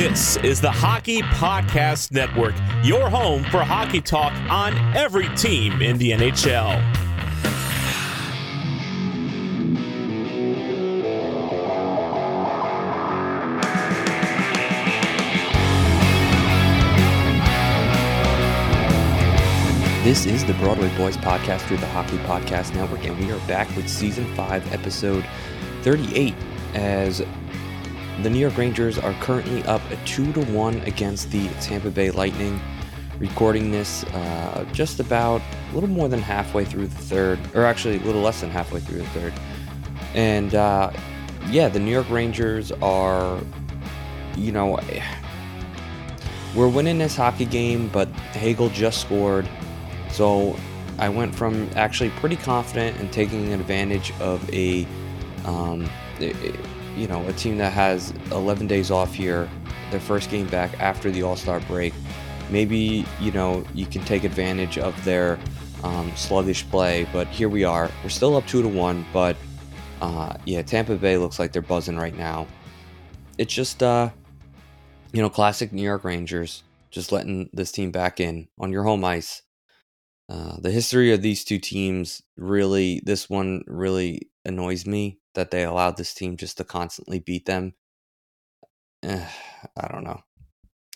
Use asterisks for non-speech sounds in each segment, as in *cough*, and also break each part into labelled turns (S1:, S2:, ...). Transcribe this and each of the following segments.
S1: This is the Hockey Podcast Network, your home for hockey talk on every team in the NHL.
S2: This is the Broadway Boys podcast through the Hockey Podcast Network, and we are back with season 5, episode 38, as the New York Rangers are currently up 2 to 1 against the Tampa Bay Lightning. Recording this uh, just about a little more than halfway through the third, or actually a little less than halfway through the third. And uh, yeah, the New York Rangers are, you know, *sighs* we're winning this hockey game, but Hagel just scored. So I went from actually pretty confident and taking advantage of a, um, you know, a team that has 11 days off here, their first game back after the All Star break. Maybe you know you can take advantage of their um, sluggish play, but here we are. We're still up two to one, but uh, yeah, Tampa Bay looks like they're buzzing right now. It's just uh, you know, classic New York Rangers, just letting this team back in on your home ice uh, the history of these two teams really, this one really annoys me that they allowed this team just to constantly beat them. Eh, I don't know.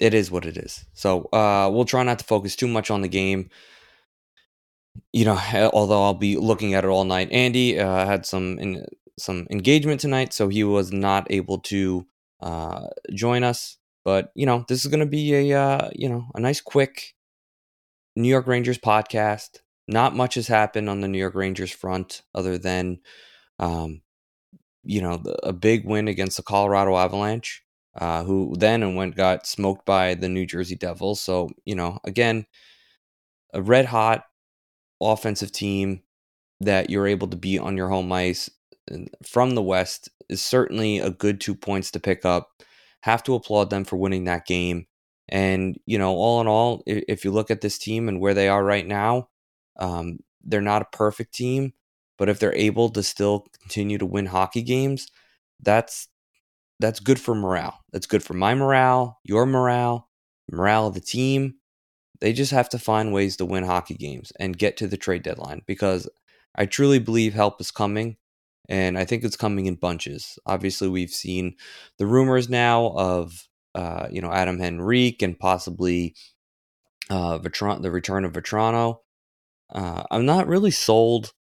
S2: It is what it is. So uh, we'll try not to focus too much on the game. You know, although I'll be looking at it all night. Andy uh, had some in, some engagement tonight, so he was not able to uh, join us. But you know, this is going to be a uh, you know a nice quick New York Rangers podcast. Not much has happened on the New York Rangers front other than, um, you know, a big win against the Colorado Avalanche, uh, who then and went got smoked by the New Jersey Devils. So, you know, again, a red hot offensive team that you're able to beat on your home ice from the West is certainly a good two points to pick up. Have to applaud them for winning that game. And, you know, all in all, if you look at this team and where they are right now, um, they're not a perfect team, but if they're able to still continue to win hockey games, that's that's good for morale. That's good for my morale, your morale, morale of the team. They just have to find ways to win hockey games and get to the trade deadline because I truly believe help is coming and I think it's coming in bunches. Obviously, we've seen the rumors now of uh, you know, Adam Henrique and possibly uh, Vitran- the return of Vatrano. Uh, I'm not really sold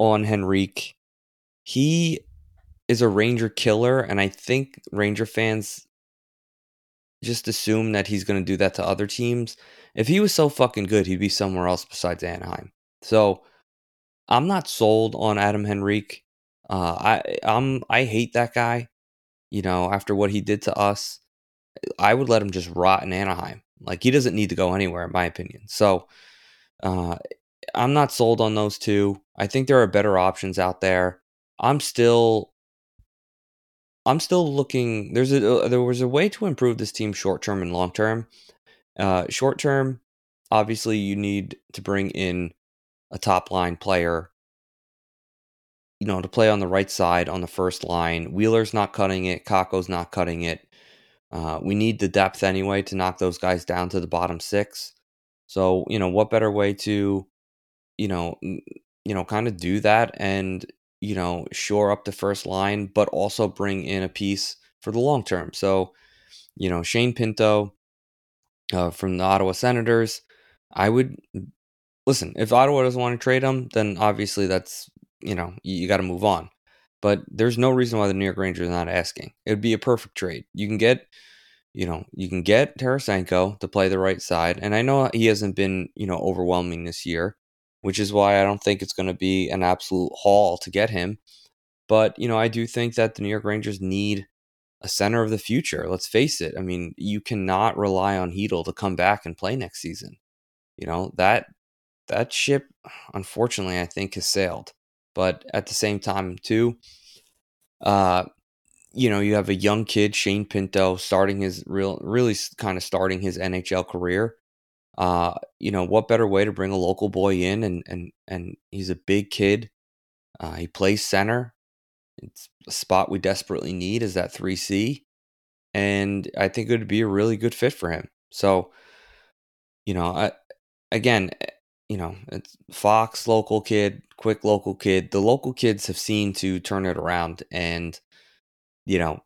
S2: on Henrique. He is a Ranger killer, and I think Ranger fans just assume that he's going to do that to other teams. If he was so fucking good, he'd be somewhere else besides Anaheim. So I'm not sold on Adam Henrique. Uh, I I'm I hate that guy. You know, after what he did to us, I would let him just rot in Anaheim. Like he doesn't need to go anywhere, in my opinion. So uh, I'm not sold on those two. I think there are better options out there. I'm still, I'm still looking. There's a uh, there was a way to improve this team short term and long term. Uh, short term, obviously, you need to bring in a top line player. You know, to play on the right side on the first line. Wheeler's not cutting it. Kakko's not cutting it. Uh, we need the depth anyway to knock those guys down to the bottom six. So you know what better way to, you know, you know, kind of do that and you know shore up the first line, but also bring in a piece for the long term. So, you know, Shane Pinto uh, from the Ottawa Senators, I would listen. If Ottawa doesn't want to trade him, then obviously that's you know you, you got to move on. But there's no reason why the New York Rangers are not asking. It would be a perfect trade. You can get, you know, you can get Tarasenko to play the right side, and I know he hasn't been you know overwhelming this year, which is why I don't think it's going to be an absolute haul to get him. But you know, I do think that the New York Rangers need a center of the future. Let's face it. I mean, you cannot rely on Chytil to come back and play next season. You know that that ship, unfortunately, I think has sailed. But at the same time, too, uh, you know, you have a young kid, Shane Pinto, starting his real, really kind of starting his NHL career. Uh, you know, what better way to bring a local boy in and and and he's a big kid. Uh, he plays center. It's a spot we desperately need is that 3C. And I think it would be a really good fit for him. So, you know, I, again, eh, you know, it's Fox, local kid, quick local kid. The local kids have seen to turn it around and, you know,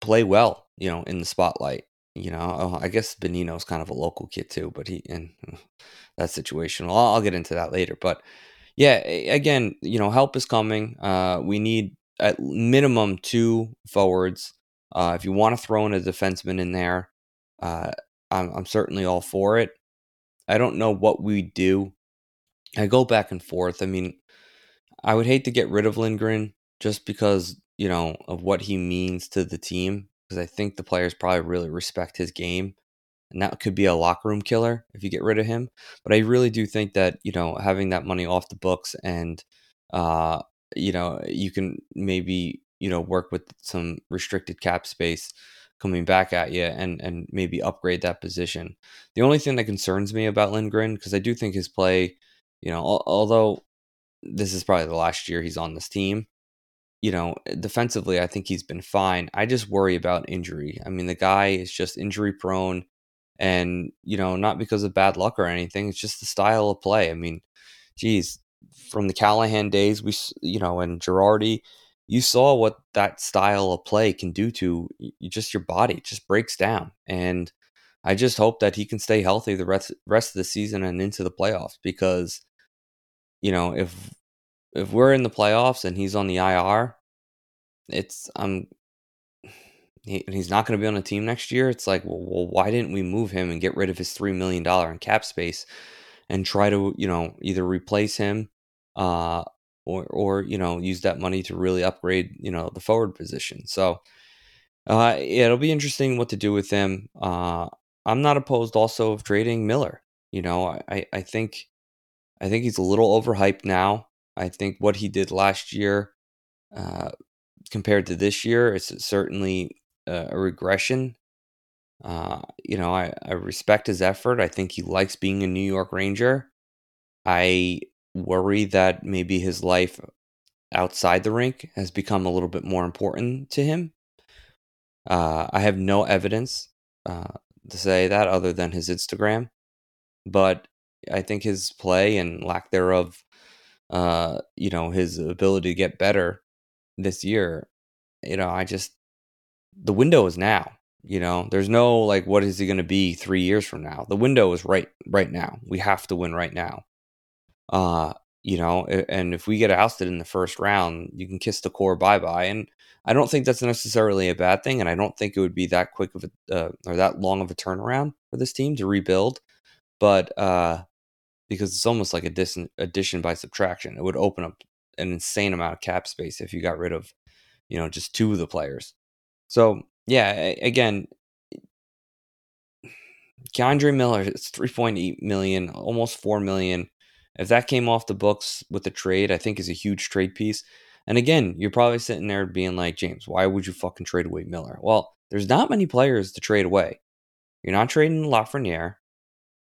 S2: play well, you know, in the spotlight. You know, oh, I guess Bonino's kind of a local kid too, but he in that situation. Well, I'll get into that later. But yeah, again, you know, help is coming. Uh, we need at minimum two forwards. Uh, if you want to throw in a defenseman in there, uh, I'm, I'm certainly all for it. I don't know what we do. I go back and forth. I mean, I would hate to get rid of Lindgren just because, you know, of what he means to the team. Because I think the players probably really respect his game. And that could be a locker room killer if you get rid of him. But I really do think that, you know, having that money off the books and, uh, you know, you can maybe, you know, work with some restricted cap space coming back at you and and maybe upgrade that position. The only thing that concerns me about Lindgren because I do think his play, you know, al- although this is probably the last year he's on this team, you know, eh, defensively I think he's been fine. I just worry about injury. I mean, the guy is just injury prone and, you know, not because of bad luck or anything, it's just the style of play. I mean, geez, from the Callahan days, we you know, and Girardi, you saw what that style of play can do to you, just your body. It just breaks down. And I just hope that he can stay healthy the rest rest of the season and into the playoffs because you know, if if we're in the playoffs and he's on the IR, it's I'm he, he's not going to be on a team next year. It's like, well, well, why didn't we move him and get rid of his three million dollar in cap space and try to, you know, either replace him uh, or or you know use that money to really upgrade you know the forward position. So uh, it'll be interesting what to do with him. Uh, I'm not opposed also of trading Miller. You know, I I think I think he's a little overhyped now. I think what he did last year uh, compared to this year, it's certainly a regression. Uh, you know, I, I respect his effort. I think he likes being a New York Ranger. I worry that maybe his life outside the rink has become a little bit more important to him. Uh, I have no evidence uh, to say that other than his Instagram, but I think his play and lack thereof, uh, you know, his ability to get better this year, you know, I just the window is now. You know, there's no like, what is he going to be three years from now? The window is right, right now. We have to win right now. Uh, you know, and if we get ousted in the first round, you can kiss the core bye bye. And I don't think that's necessarily a bad thing, and I don't think it would be that quick of a uh, or that long of a turnaround for this team to rebuild. But uh, because it's almost like a dis- addition by subtraction, it would open up an insane amount of cap space if you got rid of, you know, just two of the players. So yeah, again, K'Andre Miller is 3.8 million, almost 4 million if that came off the books with the trade, I think is a huge trade piece. And again, you're probably sitting there being like, James, why would you fucking trade away Miller? Well, there's not many players to trade away. You're not trading Lafreniere.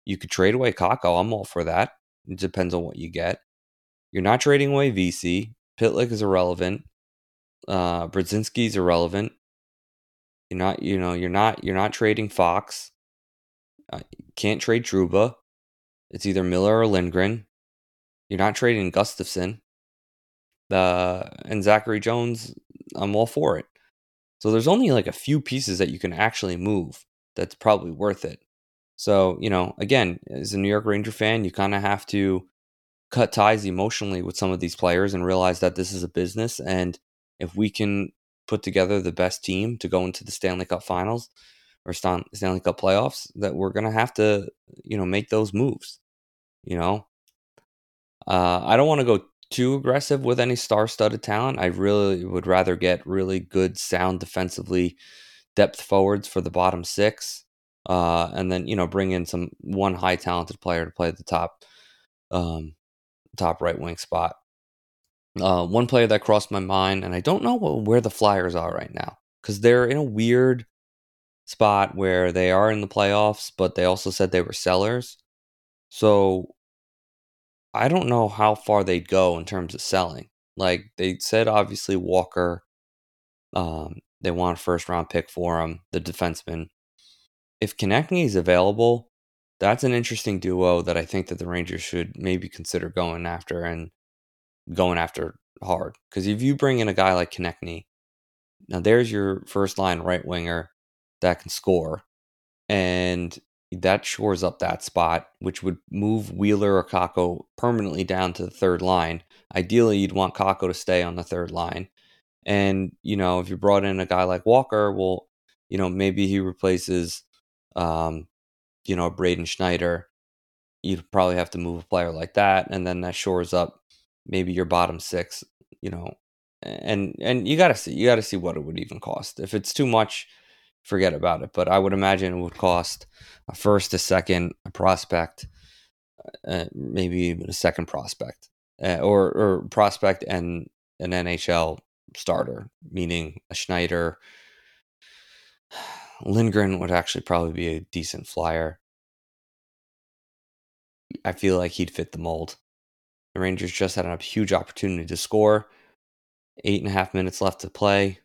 S2: You could trade away Kakko. I'm all for that. It depends on what you get. You're not trading away Vesey. Pitlick is irrelevant. Uh, Brodzinski's irrelevant. You're not, you know, you're not, you're not trading Fox. Uh, can't trade Trouba. It's either Miller or Lindgren. You're not trading Gustafsson. Uh, and Zachary Jones, I'm all for it. So there's only like a few pieces that you can actually move that's probably worth it. So, you know, again, as a New York Ranger fan, you kind of have to cut ties emotionally with some of these players and realize that this is a business. And if we can put together the best team to go into the Stanley Cup finals or Stanley Cup playoffs, that we're going to have to, you know, make those moves. You know, uh, I don't want to go too aggressive with any star studded talent. I really would rather get really good, sound defensively depth forwards for the bottom six. Uh, and then, you know, bring in some one high talented player to play at the top um, top right wing spot. Uh, one player that crossed my mind, and I don't know where the Flyers are right now because they're in a weird spot where they are in the playoffs, but they also said they were sellers. So I don't know how far they'd go in terms of selling. Like they said, obviously Walker, um, they want a first round pick for him, the defenseman. If Konecny is available, that's an interesting duo that I think that the Rangers should maybe consider going after and going after hard. Because if you bring in a guy like Konecny, now there's your first line right winger that can score, and that shores up that spot, which would move Wheeler or Kakko permanently down to the third line. Ideally, you'd want Kakko to stay on the third line. And, you know, if you brought in a guy like Walker, well, you know, maybe he replaces um, you know, Braden Schneider, you'd probably have to move a player like that, and then that shores up maybe your bottom six, you know, and and you gotta see you gotta see what it would even cost. If it's too much, forget about it. But I would imagine it would cost a first, a second, a prospect, uh, maybe even a second prospect, uh, or or prospect and an NHL starter, meaning a Schneider Lindgren would actually probably be a decent flyer. I feel like he'd fit the mold. The Rangers just had a huge opportunity to score. Eight and a half minutes left to play.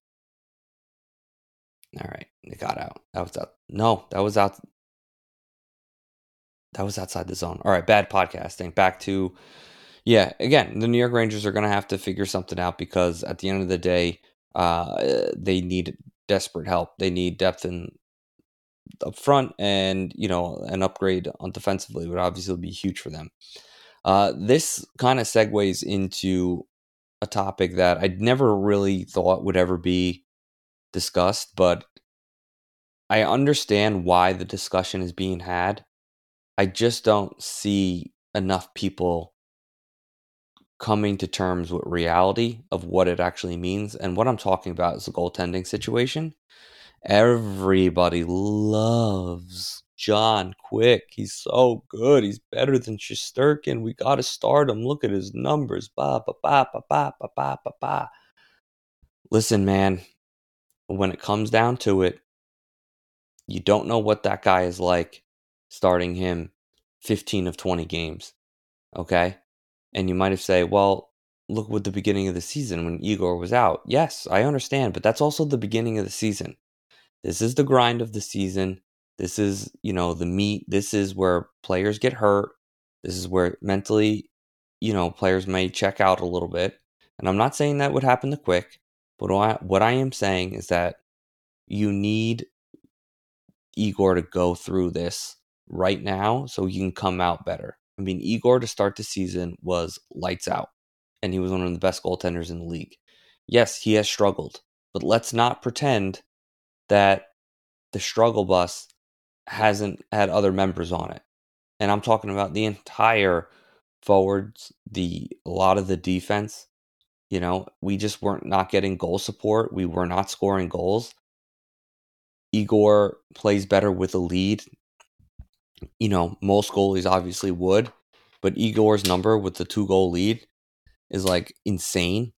S2: All right, they got out. That was out. No, that was out. That was outside the zone. All right, bad podcasting. Back to, yeah, again, the New York Rangers are going to have to figure something out because at the end of the day, uh, they need desperate help. They need depth in up front and you know an upgrade on defensively would obviously be huge for them. Uh, this kind of segues into a topic that I'd never really thought would ever be discussed, but I understand why the discussion is being had. I just don't see enough people coming to terms with reality of what it actually means. And what I'm talking about is the goaltending situation. Everybody loves John Quick. He's so good. He's better than Shesterkin. We got to start him. Look at his numbers. Ba, ba, ba, ba, ba, ba, ba, ba, ba. Listen, man, when it comes down to it, you don't know what that guy is like starting him 15 of 20 games. Okay? And you might have said, well, look what the beginning of the season when Igor was out. Yes, I understand, but that's also the beginning of the season. This is the grind of the season. This is, you know, the meat. This is where players get hurt. This is where mentally, you know, players may check out a little bit. And I'm not saying that would happen to quick, but what I am saying is that you need Igor to go through this right now so he can come out better. I mean, Igor to start the season was lights out, and he was one of the best goaltenders in the league. Yes, he has struggled, but let's not pretend that the struggle bus hasn't had other members on it. And I'm talking about the entire forwards, the a lot of the defense. You know, we just weren't not getting goal support. We were not scoring goals. Igor plays better with a lead you know, most goalies obviously would, but Igor's number with the two goal lead is like insane.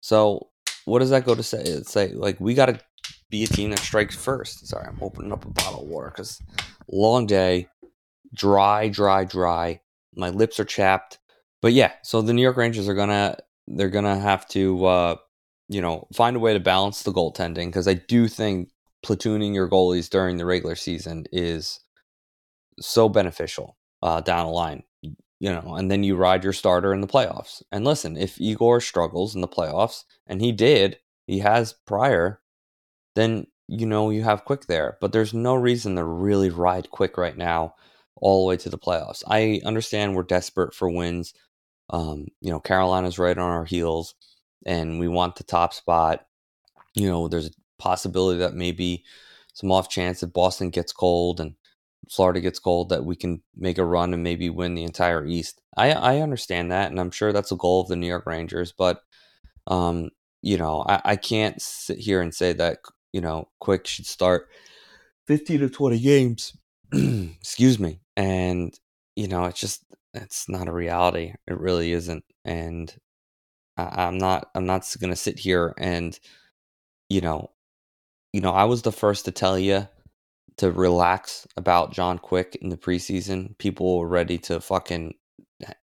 S2: So what does that go to say? It's say like we got to be a team that strikes first. Sorry, I'm opening up a bottle of water because long day, dry, dry, dry. My lips are chapped. But yeah, so the New York Rangers are gonna they're gonna have to uh, you know find a way to balance the goaltending because I do think platooning your goalies during the regular season is so beneficial uh, down the line, you know, and then you ride your starter in the playoffs. And listen, if Igor struggles in the playoffs, and he did, he has prior, then you know you have Quick there, but there's no reason to really ride Quick right now all the way to the playoffs. I understand we're desperate for wins. Um, you know, Carolina's right on our heels, and we want the top spot. You know, there's a possibility that maybe some off chance if Boston gets cold and Florida gets cold that we can make a run and maybe win the entire East. I I understand that, and I'm sure that's a goal of the New York Rangers. But um, you know, I, I can't sit here and say that you know Quick should start 15 to 20 games. *clears throat* excuse me, and you know, it's just it's not a reality. It really isn't, and I, I'm not I'm not gonna sit here and you know, you know, I was the first to tell you to relax about John Quick in the preseason. People were ready to fucking,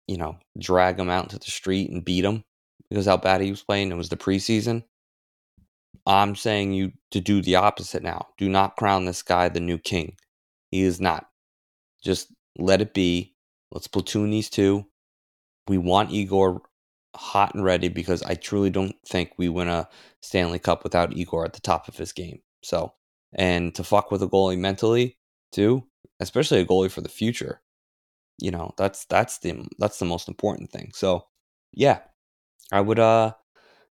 S2: you know, drag him out to the street and beat him because how bad he was playing. It was the preseason. I'm saying you to do the opposite now. Do not crown this guy the new king. He is not. Just let it be. Let's platoon these two. We want Igor hot and ready because I truly don't think we win a Stanley Cup without Igor at the top of his game. So and to fuck with a goalie mentally too, especially a goalie for the future. You know, that's that's the that's the most important thing. So, yeah, I would uh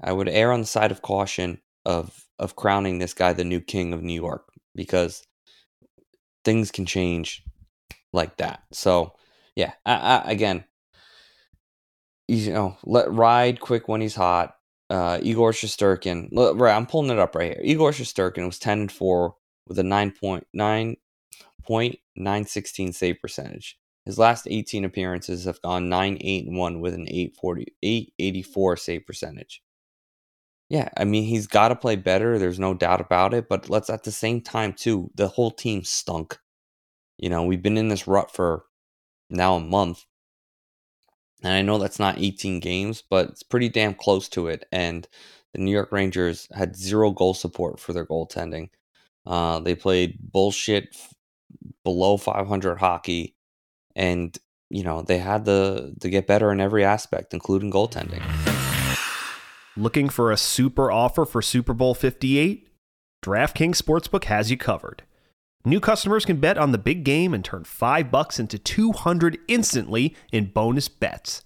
S2: I would err on the side of caution of of crowning this guy the new king of New York because things can change like that. So, yeah, I, I, again, you know, let ride quick when he's hot uh, Igor Shesterkin. Right, I'm pulling it up right here. Igor Shesterkin was 10 and 4 with a 9.9 save percentage. His last 18 appearances have gone 9 8 and 1 with an 840 884 save percentage. Yeah, I mean he's got to play better. There's no doubt about it. But let's at the same time too. The whole team stunk. You know, we've been in this rut for now a month, and I know that's not 18 games, but it's pretty damn close to it. And the New York Rangers had zero goal support for their goaltending. Uh, they played bullshit below 500 hockey, and you know they had the to get better in every aspect, including goaltending.
S3: Looking for a super offer for Super Bowl 58? DraftKings Sportsbook has you covered. New customers can bet on the big game and turn 5 bucks into 200 instantly in bonus bets.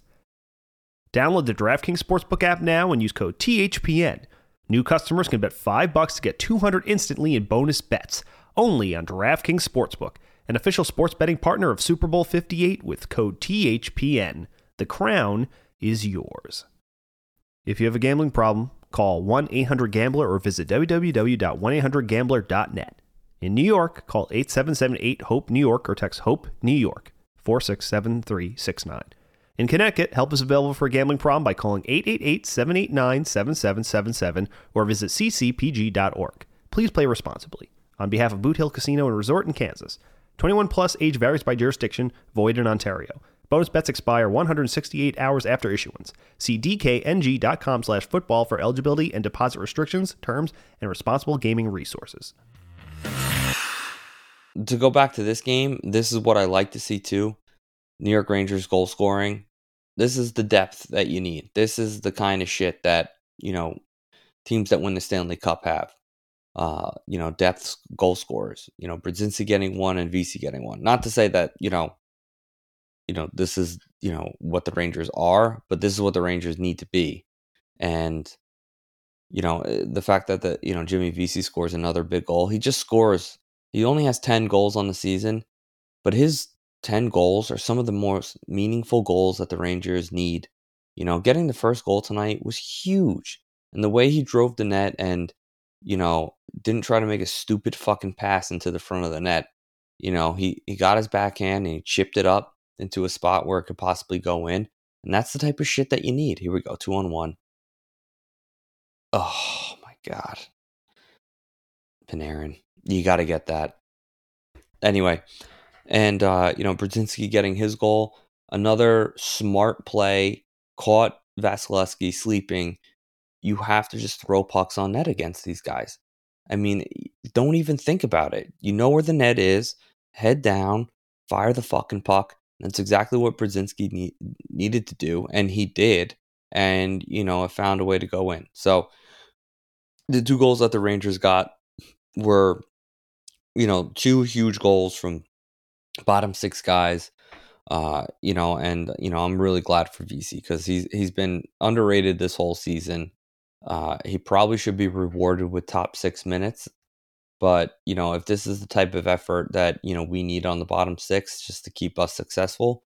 S3: Download the DraftKings Sportsbook app now and use code THPN. New customers can bet 5 bucks to get 200 instantly in bonus bets only on DraftKings Sportsbook, an official sports betting partner of Super Bowl 58 with code THPN. The crown is yours. If you have a gambling problem, call 1-800-GAMBLER or visit www.1800gambler.net. In New York, call 877 HOPE New York or text HOPE New York 467369. In Connecticut, help is available for a gambling problem by calling 888 789 7777 or visit ccpg.org. Please play responsibly. On behalf of Boot Hill Casino and Resort in Kansas, 21 plus age varies by jurisdiction, void in Ontario. Bonus bets expire 168 hours after issuance. See dkng.com slash football for eligibility and deposit restrictions, terms, and responsible gaming resources
S2: to go back to this game, this is what I like to see too. New York Rangers goal scoring. This is the depth that you need. This is the kind of shit that, you know, teams that win the Stanley Cup have. Uh, you know, depth goal scorers. You know, Brodzinski getting one and Vesey getting one. Not to say that, you know, you know, this is, you know, what the Rangers are, but this is what the Rangers need to be. And you know, eh, the fact that the, you know, Jimmy Vesey scores another big goal. He just scores he only has 10 goals on the season, but his 10 goals are some of the most meaningful goals that the Rangers need. You know, getting the first goal tonight was huge. And the way he drove the net and, you know, didn't try to make a stupid fucking pass into the front of the net. You know, he, he got his backhand and he chipped it up into a spot where it could possibly go in. And that's the type of shit that you need. Here we go, two on one. Oh my God. Panarin. You got to get that. Anyway, and uh, you know Brodzinski getting his goal, another smart play, caught Vasilevskiy sleeping. You have to just throw pucks on net against these guys. I mean, don't even think about it. You know where the net is. Head down, fire the fucking puck. That's exactly what Brodzinski need, needed to do, and he did. And you know, it found a way to go in. So the two goals that the Rangers got were, you know, two huge goals from bottom six guys. Uh, you know, and you know, I'm really glad for Vesey because he's he's been underrated this whole season. Uh, he probably should be rewarded with top six minutes. But you know, if this is the type of effort that you know we need on the bottom six just to keep us successful,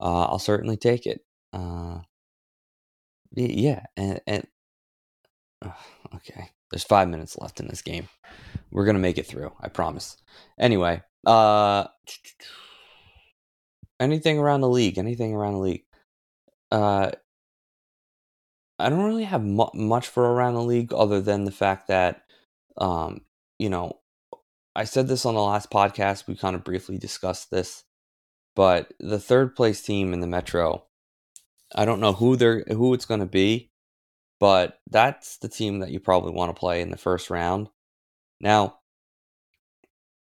S2: uh, I'll certainly take it. Uh, yeah, and, and *sighs* okay, there's five minutes left in this game. We're gonna make it through, I promise. Anyway, uh, *tsk* anything around the league? Anything around the league? Uh, I don't really have mu- much for around the league other than the fact that, um, you know, I said this on the last podcast. We kind of briefly discussed this, but the third place team in the Metro, I don't know who they're who it's going to be, but that's the team that you probably want to play in the first round. Now,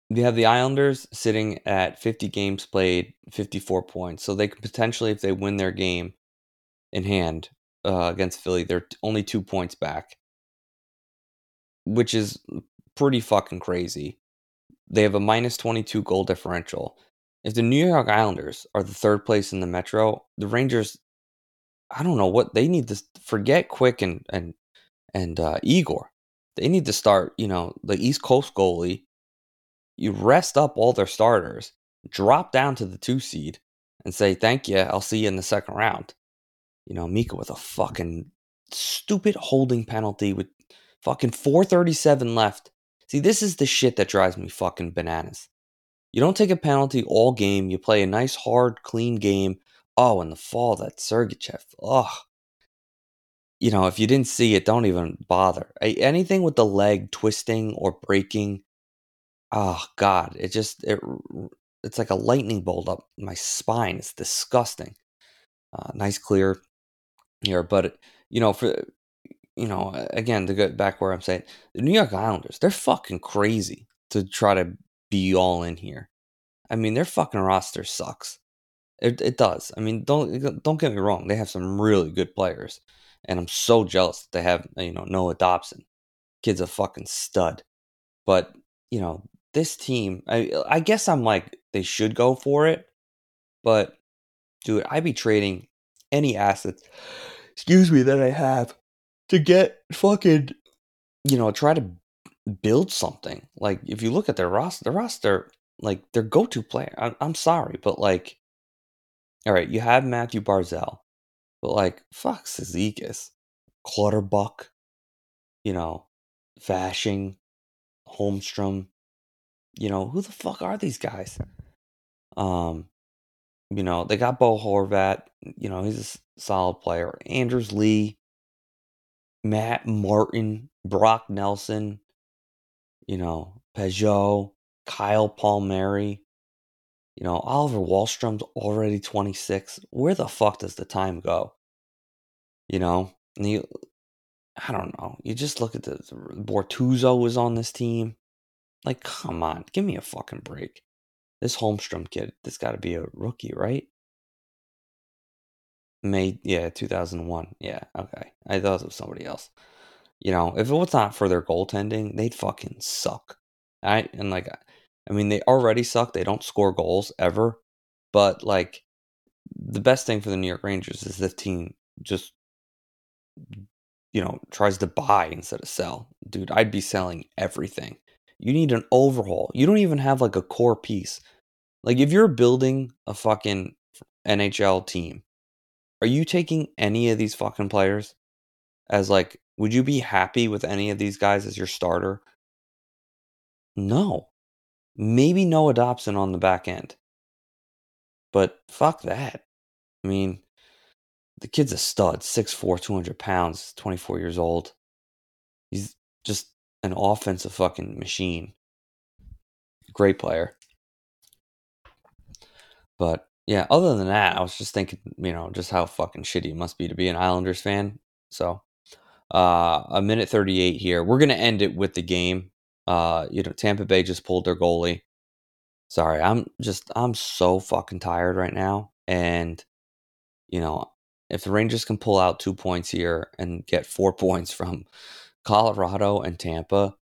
S2: you have the Islanders sitting at 50 games played, 54 points. So they could potentially, if they win their game in hand uh, against Philly, they're only two points back, which is pretty fucking crazy. They have a minus 22 goal differential. If the New York Islanders are the third place in the Metro, the Rangers, I don't know what they need to forget Quick and and and uh, Igor. They need to start, you know, the East Coast goalie you rest up all their starters, drop down to the two seed, and say, thank you, I'll see you in the second round. You know, Mika with a fucking stupid holding penalty with fucking 437 left. See, this is the shit that drives me fucking bananas. You don't take a penalty all game, you play a nice, hard, clean game. Oh, and the fall that Sergachev. Ugh. You know, if you didn't see it, don't even bother. Anything with the leg twisting or breaking, oh god it just it it's like a lightning bolt up my spine it's disgusting uh, nice clear here but you know for you know again to get back where i'm saying the new york islanders they're fucking crazy to try to be all in here i mean their fucking roster sucks it, it does i mean don't don't get me wrong they have some really good players and i'm so jealous that they have you know noah dobson kid's a fucking stud but you know this team, I I guess I'm like they should go for it, but dude, I'd be trading any assets, excuse me, that I have to get fucking, you know, try to build something. Like if you look at their roster, their roster, like their go-to player. I, I'm sorry, but like, all right, you have Matthew Barzal, but like, fuck Cizikas, Clutterbuck, you know, Fasching, Holmstrom, you know, who the fuck are these guys? Um, you know, they got Bo Horvat. You know, he's a solid player. Anders Lee, Matt Martin, Brock Nelson, you know, Pageau, Kyle Palmieri. You know, Oliver Wahlstrom's already 26. Where the fuck does the time go? You know, and you, I don't know. You just look at the, Bortuzzo was on this team. Like, come on, give me a fucking break. This Holmstrom kid, this got to be a rookie, right? May, yeah, 2001. Yeah, okay. I thought it was somebody else. You know, if it was not for their goaltending, they'd fucking suck. I and like, I mean, they already suck. They don't score goals ever. But like, the best thing for the New York Rangers is this team just, you know, tries to buy instead of sell. Dude, I'd be selling everything. You need an overhaul. You don't even have like a core piece. Like if you're building a fucking NHL team, are you taking any of these fucking players as like would you be happy with any of these guys as your starter? No. Maybe Noah Dobson on the back end. But fuck that. I mean, the kid's a stud, 6'4, 200 pounds, 24 years old. He's just an offensive fucking machine. Great player. But yeah, other than that, I was just thinking, you know, just how fucking shitty it must be to be an Islanders fan. So, uh, a minute 38 here. We're going to end it with the game. Uh, you know, Tampa Bay just pulled their goalie. Sorry, I'm just, I'm so fucking tired right now. And, you know, if the Rangers can pull out two points here and get four *laughs* points from Colorado and Tampa,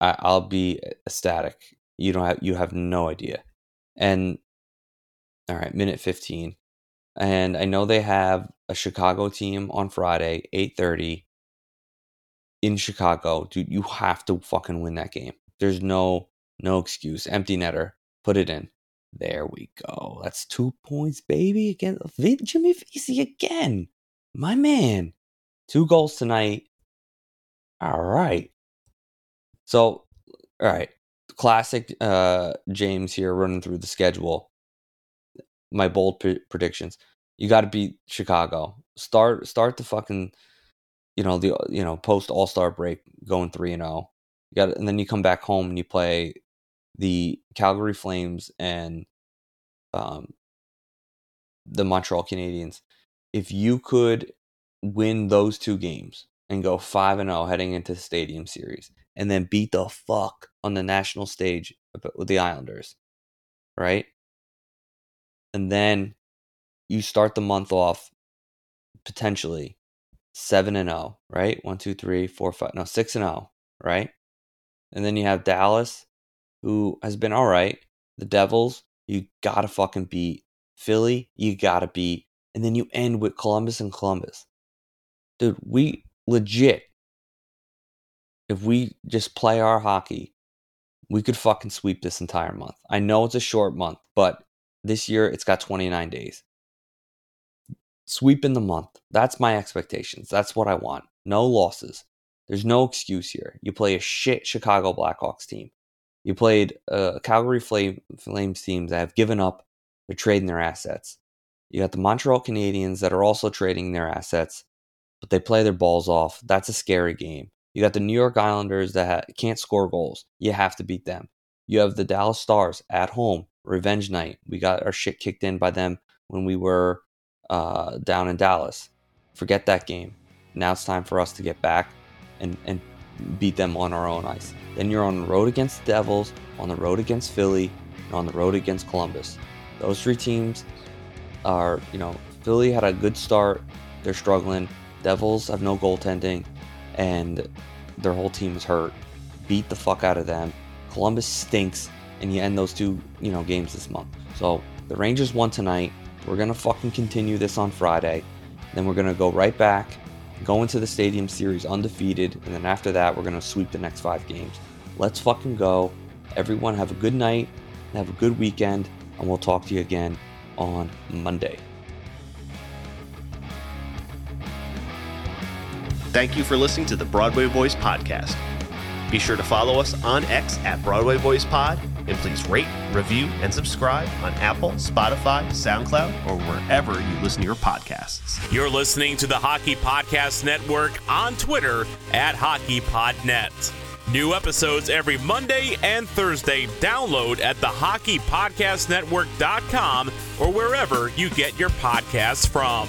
S2: I, I'll be ecstatic. You don't have you have no idea. And all right, minute 15. And I know they have a Chicago team on Friday, 8:30 in Chicago. Dude, you have to fucking win that game. There's no no excuse. Empty netter. Put it in. There we go. That's two points, baby. Again, Jimmy Vesey again. My man. Two goals tonight. All right. So, all right. Classic uh, James here running through the schedule. My bold p- predictions. You got to beat Chicago. Start start the fucking you know the you know post All Star break going three and zero. Oh. You got and then you come back home and you play the Calgary Flames and um, the Montreal Canadiens. If you could win those two games and go 5 and 0 heading into the Stadium Series and then beat the fuck on the national stage with the Islanders, right? And then you start the month off potentially 7 and 0, right? 1 2 3 4 5 no 6 and 0, right? And then you have Dallas who has been all right. The Devils, you got to fucking beat. Philly, you got to beat. And then you end with Columbus and Columbus. Dude, we legit, if we just play our hockey, we could fucking sweep this entire month. I know it's a short month, but this year it's got 29 days. Sweep in the month. That's my expectations. That's what I want. No losses. There's no excuse here. You play a shit Chicago Blackhawks team. You played a Calgary Flame, Flames team that have given up. They're trading their assets. You got the Montreal Canadiens that are also trading their assets, but they play their balls off. That's a scary game. You got the New York Islanders that ha- can't score goals. You have to beat them. You have the Dallas Stars at home, revenge night. We got our shit kicked in by them when we were uh, down in Dallas. Forget that game. Now it's time for us to get back and, and beat them on our own ice. Then you're on the road against the Devils, on the road against Philly, and on the road against Columbus. Those three teams are, you know, Philly had a good start. They're struggling. Devils have no goaltending, and their whole team is hurt. Beat the fuck out of them. Columbus stinks, and you end those two, you know, games this month. So the Rangers won tonight. We're gonna fucking continue this on Friday. Then we're gonna go right back go into the Stadium Series undefeated, and then after that, we're going to sweep the next five games. Let's fucking go. Everyone, have a good night, have a good weekend, and we'll talk to you again on Monday.
S3: Thank you for listening to the Broadway Boys podcast. Be sure to follow us on X at Broadway Boys Pod and please rate, review, and subscribe on Apple, Spotify, SoundCloud, or wherever you listen to your podcasts.
S1: You're listening to the Hockey Podcast Network on Twitter at HockeyPodNet. New episodes every Monday and Thursday. Download at the hockeypodcastnetwork.com or wherever you get your podcasts from.